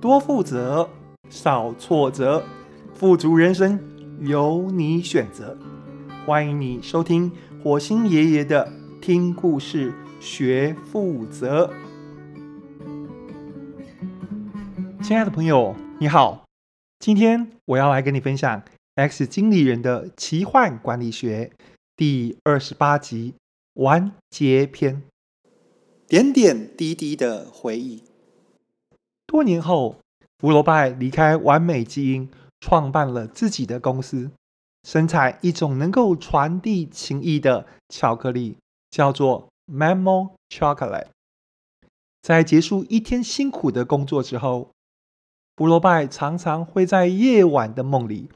多负责，少挫折，富足人生由你选择。欢迎你收听火星爷爷的听故事学负责。亲爱的朋友，你好，今天我要来跟你分享《X 经理人的奇幻管理学》第二十八集完结篇，点点滴滴的回忆。多年后，福罗拜离开完美基因，创办了自己的公司，生产一种能够传递情谊的巧克力，叫做 Memo Chocolate。在结束一天辛苦的工作之后，福罗拜常常会在夜晚的梦里，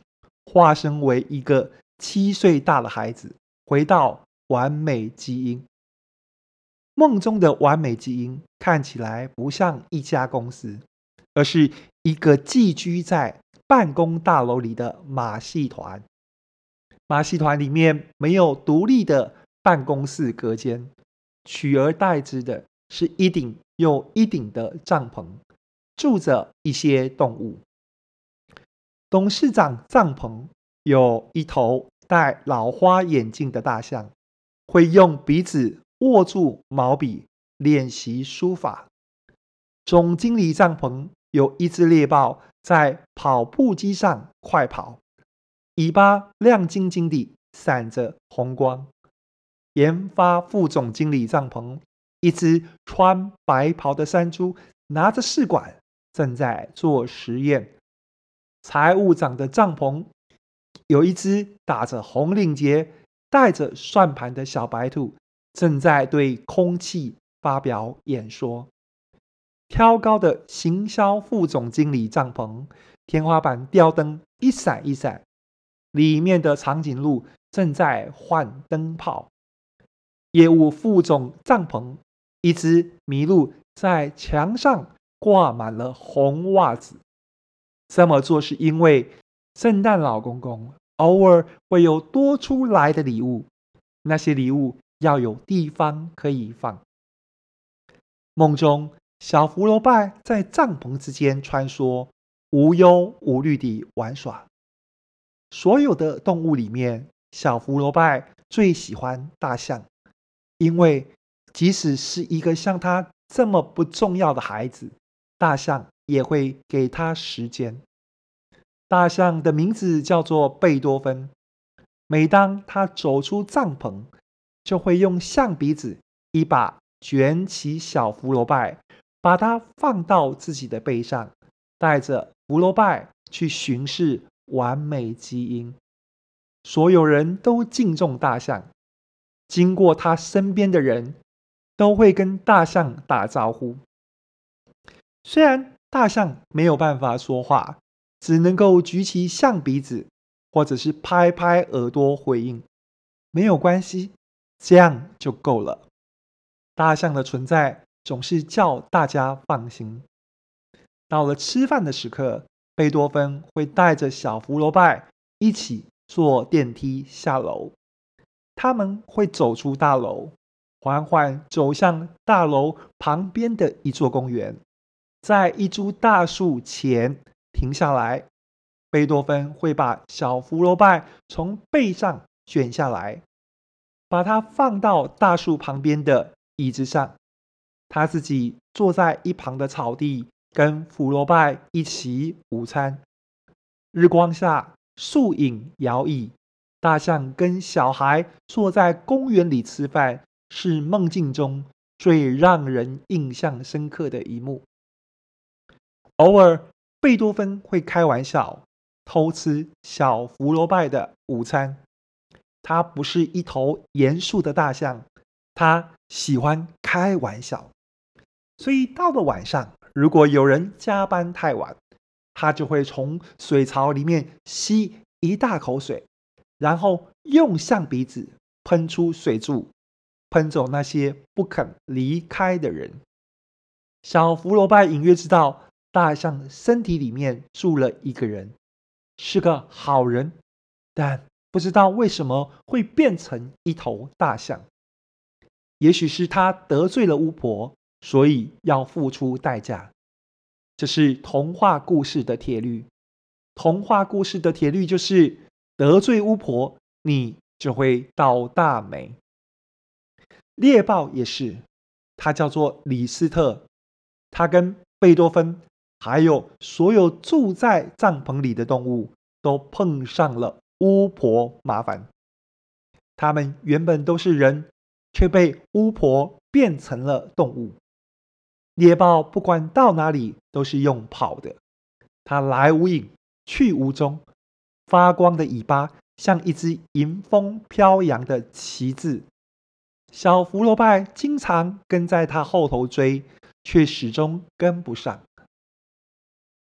化身为一个七岁大的孩子，回到完美基因。梦中的完美基因看起来不像一家公司，而是一个寄居在办公大楼里的马戏团。马戏团里面没有独立的办公室隔间，取而代之的是一顶又一顶的帐篷，住着一些动物。董事长帐篷有一头戴老花眼镜的大象，会用鼻子。握住毛笔练习书法。总经理帐篷有一只猎豹在跑步机上快跑，尾巴亮晶晶地闪着红光。研发副总经理帐篷，一只穿白袍的山猪拿着试管正在做实验。财务长的帐篷有一只打着红领结、带着算盘的小白兔。正在对空气发表演说。挑高的行销副总经理帐篷，天花板吊灯一闪一闪，里面的长颈鹿正在换灯泡。业务副总帐篷，一只麋鹿在墙上挂满了红袜子。这么做是因为圣诞老公公偶尔会有多出来的礼物，那些礼物。要有地方可以放。梦中，小福罗拜在帐篷之间穿梭，无忧无虑地玩耍。所有的动物里面，小福罗拜最喜欢大象，因为即使是一个像他这么不重要的孩子，大象也会给他时间。大象的名字叫做贝多芬。每当他走出帐篷，就会用象鼻子一把卷起小福罗拜，把它放到自己的背上，带着福罗拜去巡视完美基因。所有人都敬重大象，经过他身边的人都会跟大象打招呼。虽然大象没有办法说话，只能够举起象鼻子，或者是拍拍耳朵回应，没有关系。这样就够了。大象的存在总是叫大家放心。到了吃饭的时刻，贝多芬会带着小福罗拜一起坐电梯下楼。他们会走出大楼，缓缓走向大楼旁边的一座公园，在一株大树前停下来。贝多芬会把小福罗拜从背上卷下来。把它放到大树旁边的椅子上，他自己坐在一旁的草地，跟弗罗拜一起午餐。日光下，树影摇曳，大象跟小孩坐在公园里吃饭，是梦境中最让人印象深刻的一幕。偶尔，贝多芬会开玩笑，偷吃小福罗拜的午餐。他不是一头严肃的大象，他喜欢开玩笑。所以到了晚上，如果有人加班太晚，他就会从水槽里面吸一大口水，然后用象鼻子喷出水柱，喷走那些不肯离开的人。小福罗拜隐约知道，大象身体里面住了一个人，是个好人，但。不知道为什么会变成一头大象，也许是他得罪了巫婆，所以要付出代价。这是童话故事的铁律。童话故事的铁律就是得罪巫婆，你就会倒大霉。猎豹也是，它叫做李斯特，它跟贝多芬还有所有住在帐篷里的动物都碰上了巫婆麻烦。他们原本都是人，却被巫婆变成了动物。猎豹不管到哪里都是用跑的，它来无影。去无踪，发光的尾巴像一只迎风飘扬的旗帜。小福楼拜经常跟在它后头追，却始终跟不上。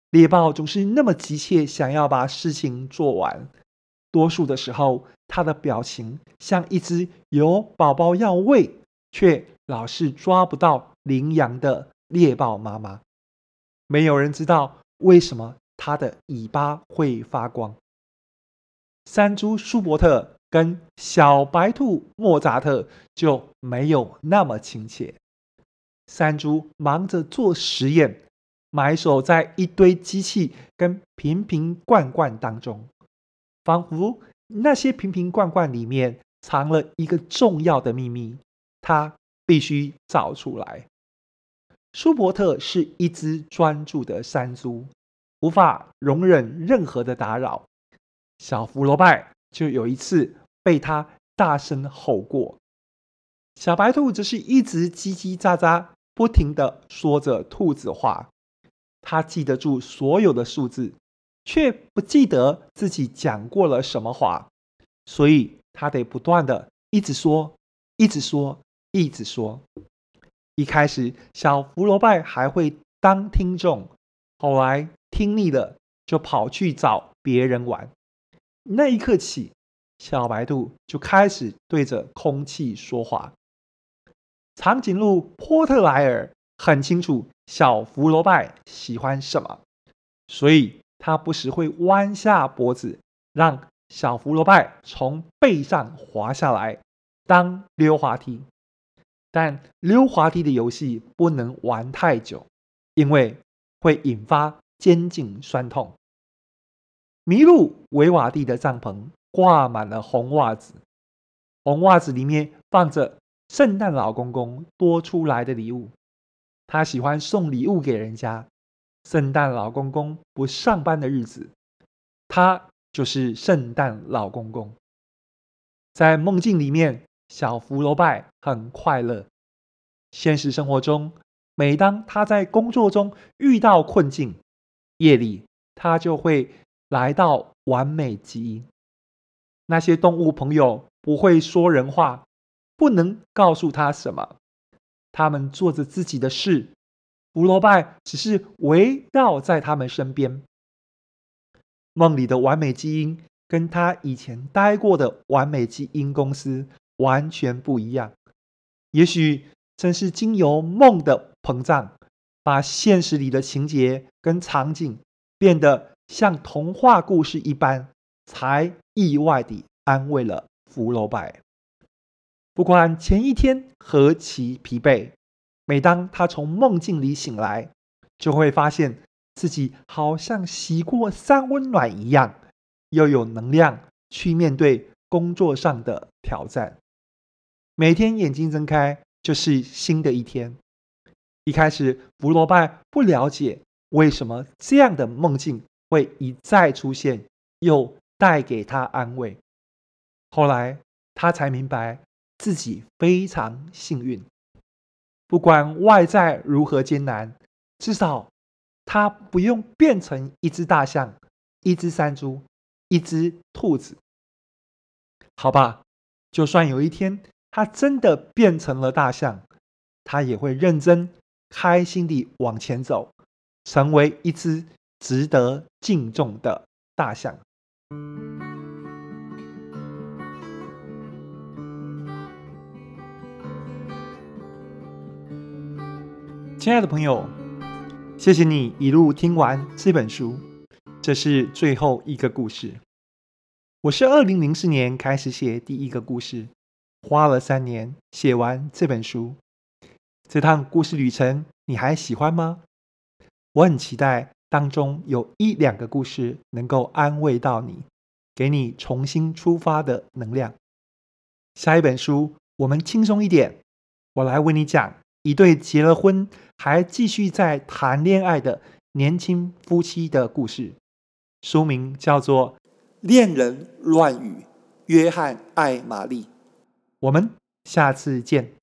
猎豹总是那么急切，想要把事情做完。多数的时候，他的表情像一只有宝宝要喂，却老是抓不到羚羊的猎豹妈妈。没有人知道为什么。它的尾巴会发光。山猪舒伯特跟小白兔莫扎特就没有那么亲切。山猪忙着做实验，埋首在一堆机器跟瓶瓶罐罐当中，仿佛那些瓶瓶罐罐里面藏了一个重要的秘密，他必须找出来。舒伯特是一只专注的山猪。无法容忍任何的打扰，小福罗拜就有一次被他大声吼过。小白兔则是一直叽叽喳喳，不停地说着兔子话。他记得住所有的数字，却不记得自己讲过了什么话，所以他得不断地一直说，一直说，一直说。一开始，小福楼拜还会当听众，后来。听腻了，就跑去找别人玩。那一刻起，小白兔就开始对着空气说话。长颈鹿波特莱尔很清楚小福楼拜喜欢什么，所以他不时会弯下脖子，让小福楼拜从背上滑下来当溜滑梯。但溜滑梯的游戏不能玩太久，因为会引发。肩颈酸痛。麋鹿维瓦蒂的帐篷挂满了红袜子，红袜子里面放着圣诞老公公多出来的礼物。他喜欢送礼物给人家。圣诞老公公不上班的日子，他就是圣诞老公公。在梦境里面，小福楼拜很快乐。现实生活中，每当他在工作中遇到困境，夜里，他就会来到完美基因。那些动物朋友不会说人话，不能告诉他什么。他们做着自己的事，福楼拜只是围绕在他们身边。梦里的完美基因跟他以前待过的完美基因公司完全不一样。也许正是经由梦的膨胀。把现实里的情节跟场景变得像童话故事一般，才意外地安慰了福楼拜。不管前一天何其疲惫，每当他从梦境里醒来，就会发现自己好像洗过三温暖一样，又有能量去面对工作上的挑战。每天眼睛睁开，就是新的一天。一开始，弗罗拜不了解为什么这样的梦境会一再出现，又带给他安慰。后来，他才明白自己非常幸运，不管外在如何艰难，至少他不用变成一只大象、一只山猪、一只兔子。好吧，就算有一天他真的变成了大象，他也会认真。开心地往前走，成为一只值得敬重的大象。亲爱的朋友，谢谢你一路听完这本书，这是最后一个故事。我是二零零四年开始写第一个故事，花了三年写完这本书。这趟故事旅程你还喜欢吗？我很期待当中有一两个故事能够安慰到你，给你重新出发的能量。下一本书我们轻松一点，我来为你讲一对结了婚还继续在谈恋爱的年轻夫妻的故事。书名叫做《恋人乱语》，约翰爱玛丽。我们下次见。